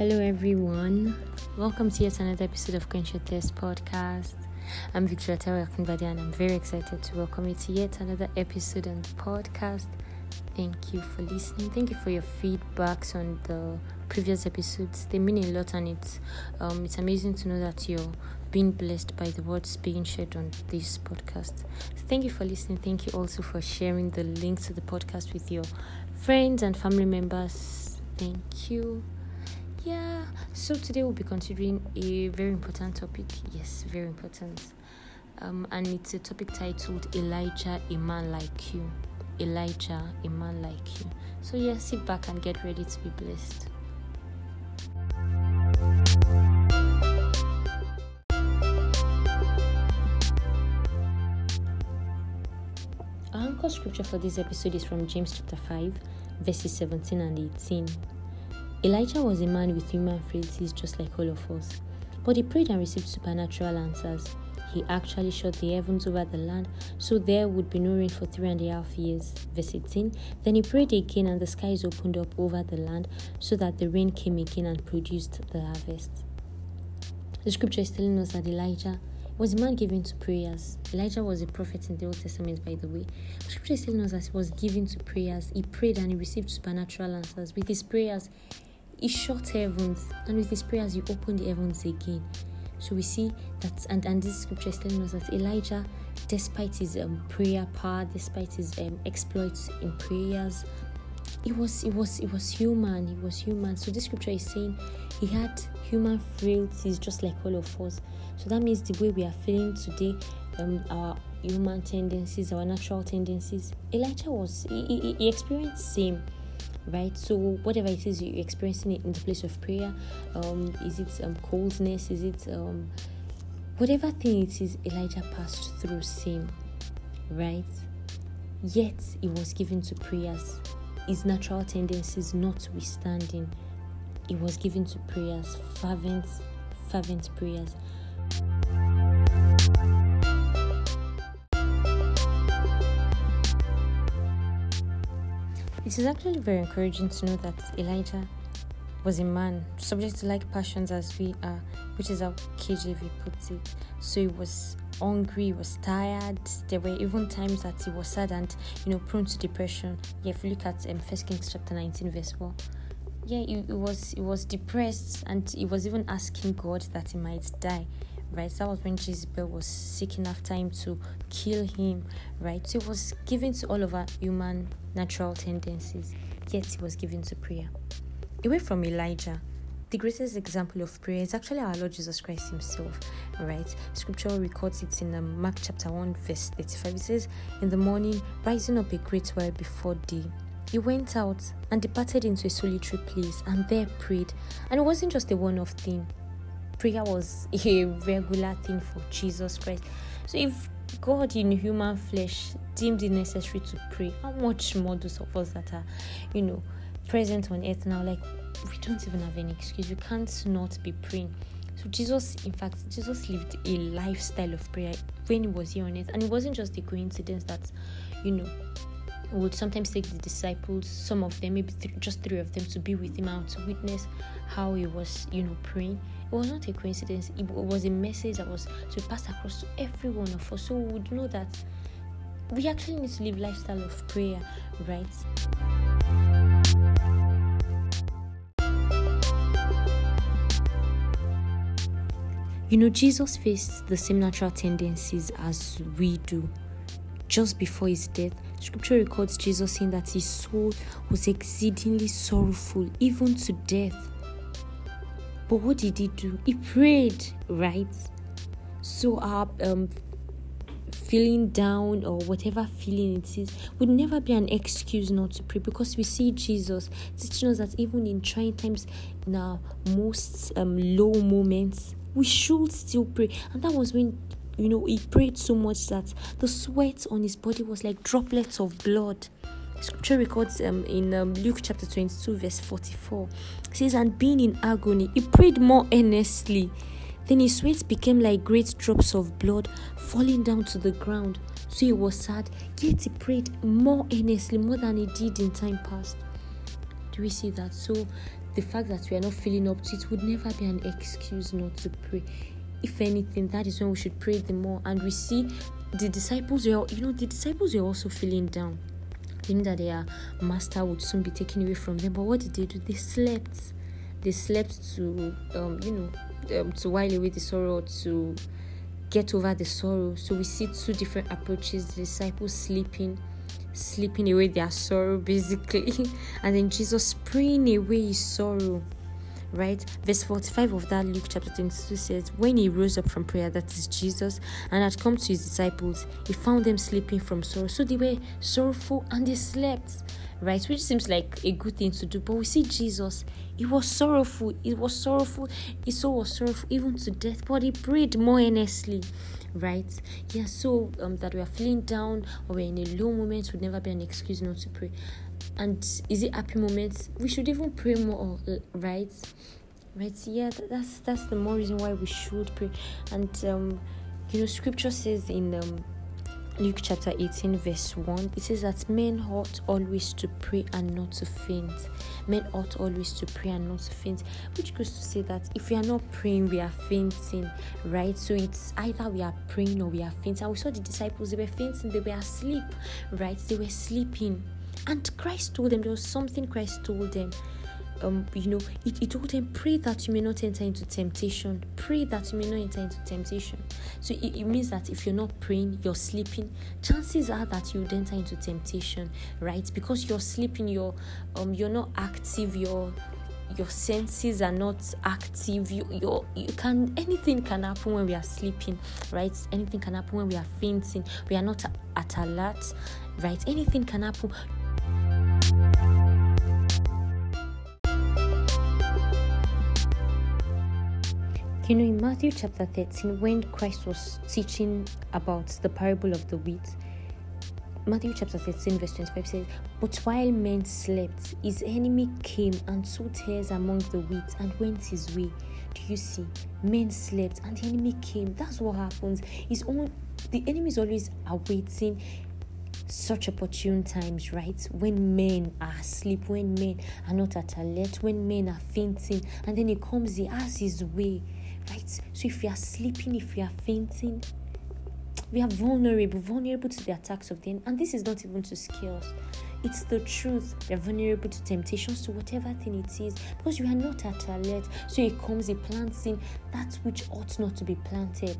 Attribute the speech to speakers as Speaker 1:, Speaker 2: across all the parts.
Speaker 1: Hello, everyone. Welcome to yet another episode of Conscious Test Podcast. I'm Victoria Tawa and I'm very excited to welcome you to yet another episode on the podcast. Thank you for listening. Thank you for your feedbacks on the previous episodes. They mean a lot, and it's um, it's amazing to know that you're being blessed by the words being shared on this podcast. So thank you for listening. Thank you also for sharing the link to the podcast with your friends and family members. Thank you. Yeah, so today we'll be considering a very important topic. Yes, very important. Um, and it's a topic titled Elijah, a man like you. Elijah, a man like you. So, yeah, sit back and get ready to be blessed. Our anchor scripture for this episode is from James chapter 5, verses 17 and 18. Elijah was a man with human frailties just like all of us, but he prayed and received supernatural answers. He actually shut the heavens over the land so there would be no rain for three and a half years. Verse 18 Then he prayed again, and the skies opened up over the land so that the rain came again and produced the harvest. The scripture is telling us that Elijah was a man given to prayers. Elijah was a prophet in the Old Testament, by the way. The scripture is telling us that he was given to prayers. He prayed and he received supernatural answers. With his prayers, he shut heavens, and with his prayers, he opened the heavens again. So we see that, and, and this scripture is telling us that Elijah, despite his um, prayer power, despite his um, exploits in prayers, he was he was he was human. He was human. So this scripture is saying he had human frailties just like all of us. So that means the way we are feeling today, um, our human tendencies, our natural tendencies. Elijah was he, he, he experienced same right? So whatever it is you're experiencing in the place of prayer um is it um coldness is it um whatever thing it is elijah passed through same right? Yet he was given to prayers. His natural tendencies notwithstanding. He was given to prayers fervent fervent prayers It is actually very encouraging to know that Elijah was a man subject to like passions as we are, which is how KJV puts it. So he was hungry, he was tired. There were even times that he was sad and you know prone to depression. Yeah, if you look at um, First Kings chapter 19, verse 4. Yeah, he, he was he was depressed and he was even asking God that he might die right? That was when Jezebel was seeking after him to kill him, right? So it was given to all of our human natural tendencies, yet he was given to prayer. Away from Elijah, the greatest example of prayer is actually our Lord Jesus Christ Himself, right? Scripture records it in um, Mark chapter 1, verse 35. It says, In the morning, rising up a great while before day, he went out and departed into a solitary place and there prayed. And it wasn't just a one off thing, prayer was a regular thing for Jesus Christ. So if God in human flesh deemed it necessary to pray, how much more those of us that are, you know, present on earth now, like we don't even have any excuse. We can't not be praying. So Jesus, in fact, Jesus lived a lifestyle of prayer when he was here on earth, and it wasn't just a coincidence that, you know, would sometimes take the disciples, some of them, maybe th- just three of them, to be with him out to witness how he was, you know, praying. It was not a coincidence. It was a message that was to pass across to every one of us. So we would know that we actually need to live lifestyle of prayer, right? You know, Jesus faced the same natural tendencies as we do just before his death. Scripture records Jesus saying that his soul was exceedingly sorrowful, even to death. But what did he do? He prayed, right? So our um, feeling down or whatever feeling it is would never be an excuse not to pray because we see Jesus teaching us that even in trying times, in our most um, low moments, we should still pray. And that was when you know he prayed so much that the sweat on his body was like droplets of blood. Scripture records um, in um, Luke chapter 22, verse 44. It says, And being in agony, he prayed more earnestly. Then his sweat became like great drops of blood falling down to the ground. So he was sad, yet he prayed more earnestly, more than he did in time past. Do we see that? So the fact that we are not feeling up to it would never be an excuse not to pray. If anything, that is when we should pray the more. And we see the disciples were, you know, the disciples were also feeling down. Knew that their master would soon be taken away from them. But what did they do? They slept. They slept to, um, you know, um, to while away the sorrow, to get over the sorrow. So we see two different approaches: the disciples sleeping, sleeping away their sorrow, basically, and then Jesus praying away his sorrow right? Verse 45 of that Luke chapter 22 says, When he rose up from prayer, that is Jesus, and had come to his disciples, he found them sleeping from sorrow. So they were sorrowful and they slept, right? Which seems like a good thing to do. But we see Jesus, he was sorrowful. He was sorrowful. His soul was sorrowful even to death, but he prayed more earnestly right yeah so um that we are feeling down or we're in a low moment would never be an excuse not to pray and is it happy moments we should even pray more right right yeah that's that's the more reason why we should pray and um you know scripture says in um Luke chapter 18, verse 1, it says that men ought always to pray and not to faint. Men ought always to pray and not to faint, which goes to say that if we are not praying, we are fainting, right? So it's either we are praying or we are fainting. And we saw the disciples, they were fainting, they were asleep, right? They were sleeping. And Christ told them, there was something Christ told them um, you know, it, it told them, pray that you may not enter into temptation. Pray that you may not enter into temptation. So it, it means that if you're not praying, you're sleeping, chances are that you would enter into temptation, right? Because you're sleeping, you're um you're not active, your your senses are not active you you you can anything can happen when we are sleeping right anything can happen when we are fainting we are not at alert right anything can happen You know, in Matthew chapter 13, when Christ was teaching about the parable of the wheat, Matthew chapter 13, verse 25 says, But while men slept, his enemy came and sowed tares among the wheat and went his way. Do you see? Men slept and the enemy came. That's what happens. His own the enemy is always awaiting such opportune times, right? When men are asleep, when men are not at alert, when men are fainting, and then he comes, he has his way right? So if we are sleeping, if we are fainting, we are vulnerable, vulnerable to the attacks of the. And this is not even to us. It's the truth. We are vulnerable to temptations, to whatever thing it is, because we are not at alert. So it comes, it plants in that which ought not to be planted.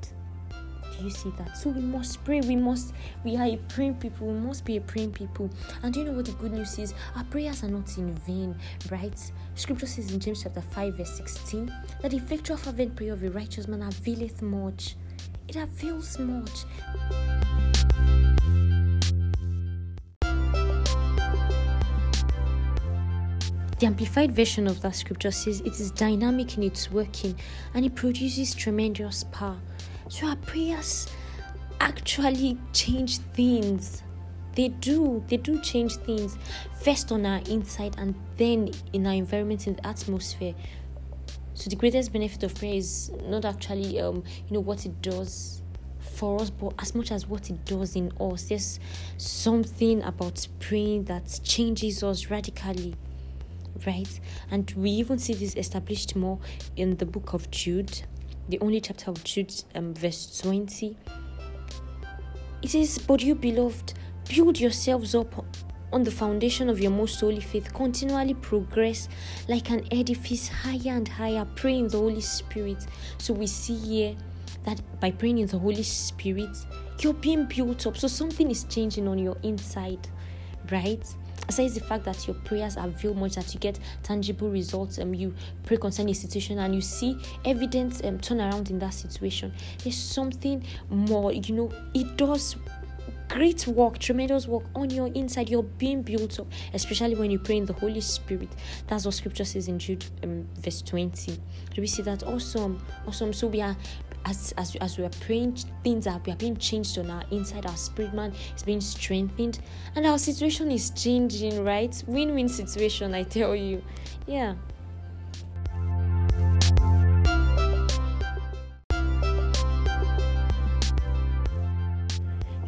Speaker 1: You see that? So we must pray. We must, we are a praying people. We must be a praying people. And do you know what the good news is? Our prayers are not in vain, right? Scripture says in James chapter 5, verse 16, that the effectual fervent prayer of a righteous man availeth much. It avails much. The amplified version of that scripture says it is dynamic in its working and it produces tremendous power. So our prayers actually change things. They do, they do change things. First on our inside and then in our environment, in the atmosphere. So the greatest benefit of prayer is not actually um, you know what it does for us, but as much as what it does in us. There's something about praying that changes us radically right? And we even see this established more in the book of Jude the only chapter of Jude, um, verse 20. It says, But you, beloved, build yourselves up on the foundation of your most holy faith. Continually progress like an edifice higher and higher. Pray in the Holy Spirit. So we see here that by praying in the Holy Spirit, you're being built up. So something is changing on your inside, right? Aside the fact that your prayers avail much, that you get tangible results, and um, you pray concerning a situation and you see evidence um, turn around in that situation. There's something more, you know, it does great work, tremendous work on your inside. You're being built up, especially when you pray in the Holy Spirit. That's what Scripture says in Jude, um, verse 20. Do we see that? Awesome, awesome. So we are as as as we are praying, things are we are being changed on our inside. Our spirit man is being strengthened, and our situation is changing. Right, win-win situation. I tell you, yeah.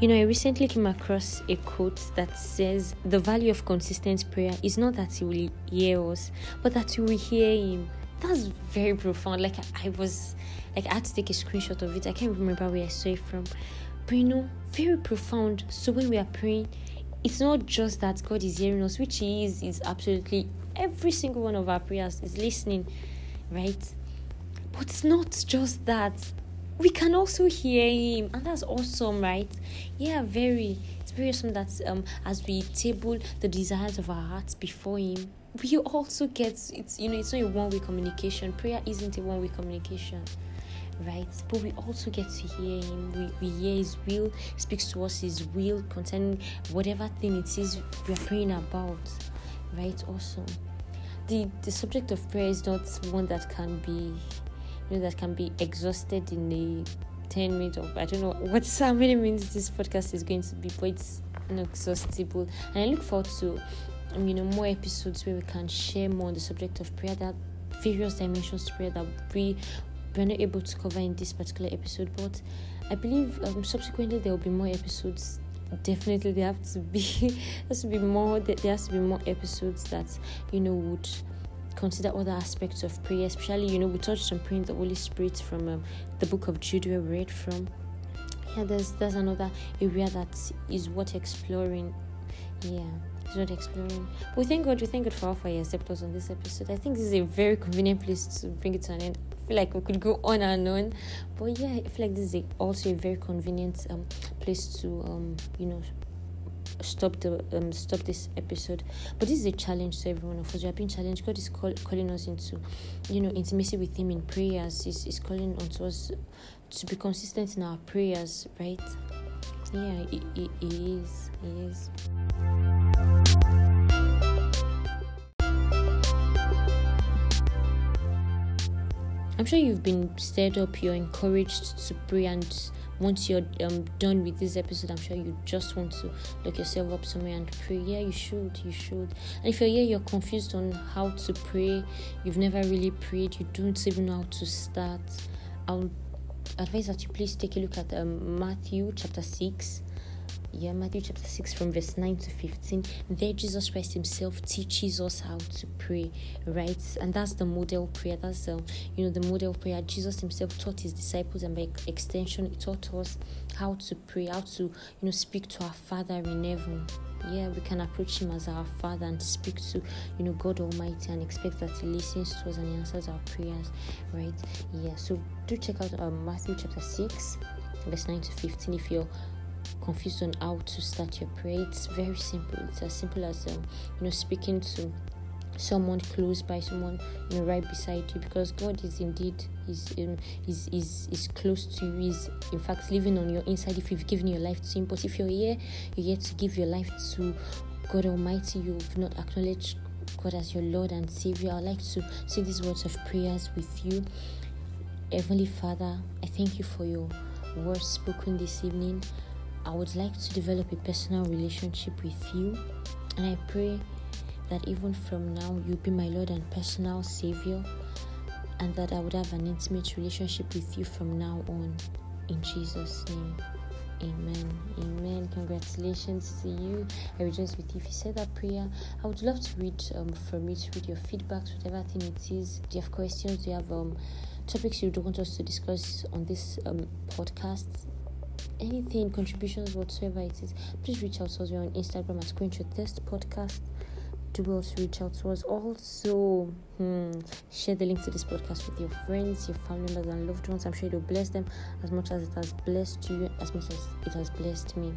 Speaker 1: You know, I recently came across a quote that says the value of consistent prayer is not that He will hear us, but that we will hear Him. That's very profound. Like I was, like I had to take a screenshot of it. I can't remember where I saw it from, but you know, very profound. So when we are praying, it's not just that God is hearing us, which He is, is absolutely every single one of our prayers is listening, right? But it's not just that. We can also hear him, and that's awesome, right? Yeah, very. It's very awesome that um as we table the desires of our hearts before him, we also get it's you know it's not a one-way communication. Prayer isn't a one-way communication right? But we also get to hear Him. We, we hear His will, speaks to us His will concerning whatever thing it is we are praying about, right? Also, the the subject of prayer is not one that can be, you know, that can be exhausted in a ten minutes of I don't know what how many minutes this podcast is going to be, but it's inexhaustible. And I look forward to, you know, more episodes where we can share more on the subject of prayer. That various dimensions to prayer that we we're not able to cover in this particular episode, but I believe um, subsequently there will be more episodes. Definitely, there have to be has to be more. There has to be more episodes that you know would consider other aspects of prayer. Especially, you know, we touched on praying the Holy Spirit from um, the book of Jude we read from. Yeah, there's there's another area that is worth exploring. Yeah not exploring. We thank God, we thank God for how far He us on this episode. I think this is a very convenient place to bring it to an end. I feel like we could go on and on, but yeah, I feel like this is a, also a very convenient um, place to um, you know stop the um stop this episode. But this is a challenge to everyone of us. We are being challenged. God is call, calling us into you know intimacy with him in prayers. Is is calling onto us to be consistent in our prayers right? Yeah it, it, it is. It is I'm sure you've been stirred up, you're encouraged to pray, and once you're um, done with this episode, I'm sure you just want to look yourself up somewhere and pray. Yeah, you should, you should. And if you're here, you're confused on how to pray, you've never really prayed, you don't even know how to start, I'll advise that you please take a look at um, Matthew chapter 6 yeah, Matthew chapter 6 from verse 9 to 15. There, Jesus Christ Himself teaches us how to pray, right? And that's the model prayer. That's the, you know, the model prayer. Jesus Himself taught His disciples, and by extension, He taught us how to pray, how to, you know, speak to our Father in heaven. Yeah, we can approach Him as our Father and speak to, you know, God Almighty and expect that He listens to us and answers our prayers, right? Yeah, so do check out um, Matthew chapter 6, verse 9 to 15 if you're confused on how to start your prayer, it's very simple. It's as simple as um, you know speaking to someone close by, someone you know right beside you, because God is indeed is um, is is is close to you. Is in fact living on your inside. If you've given your life to Him, but if you're here, you're here to give your life to God Almighty. You've not acknowledged God as your Lord and Savior. I'd like to say these words of prayers with you. Heavenly Father, I thank you for your words spoken this evening. I would like to develop a personal relationship with you, and I pray that even from now you'll be my Lord and personal Savior, and that I would have an intimate relationship with you from now on. In Jesus' name. Amen. Amen. Congratulations to you. I rejoice with you. If you said that prayer, I would love to read um, from you to read your feedbacks, whatever thing it is. Do you have questions? Do you have um, topics you don't want us to discuss on this um, podcast? Anything, contributions whatsoever it is, please reach out to us. We're on Instagram at Screenshot Test Podcast. Do also reach out to us. Also, hmm, share the link to this podcast with your friends, your family members, and loved ones. I'm sure it will bless them as much as it has blessed you, as much as it has blessed me.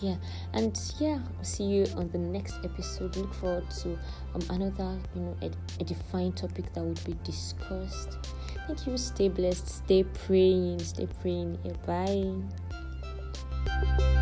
Speaker 1: Yeah, and yeah, see you on the next episode. Look forward to um, another, you know, a, a defined topic that would be discussed. Thank you. Stay blessed. Stay praying. Stay praying. Yeah, bye you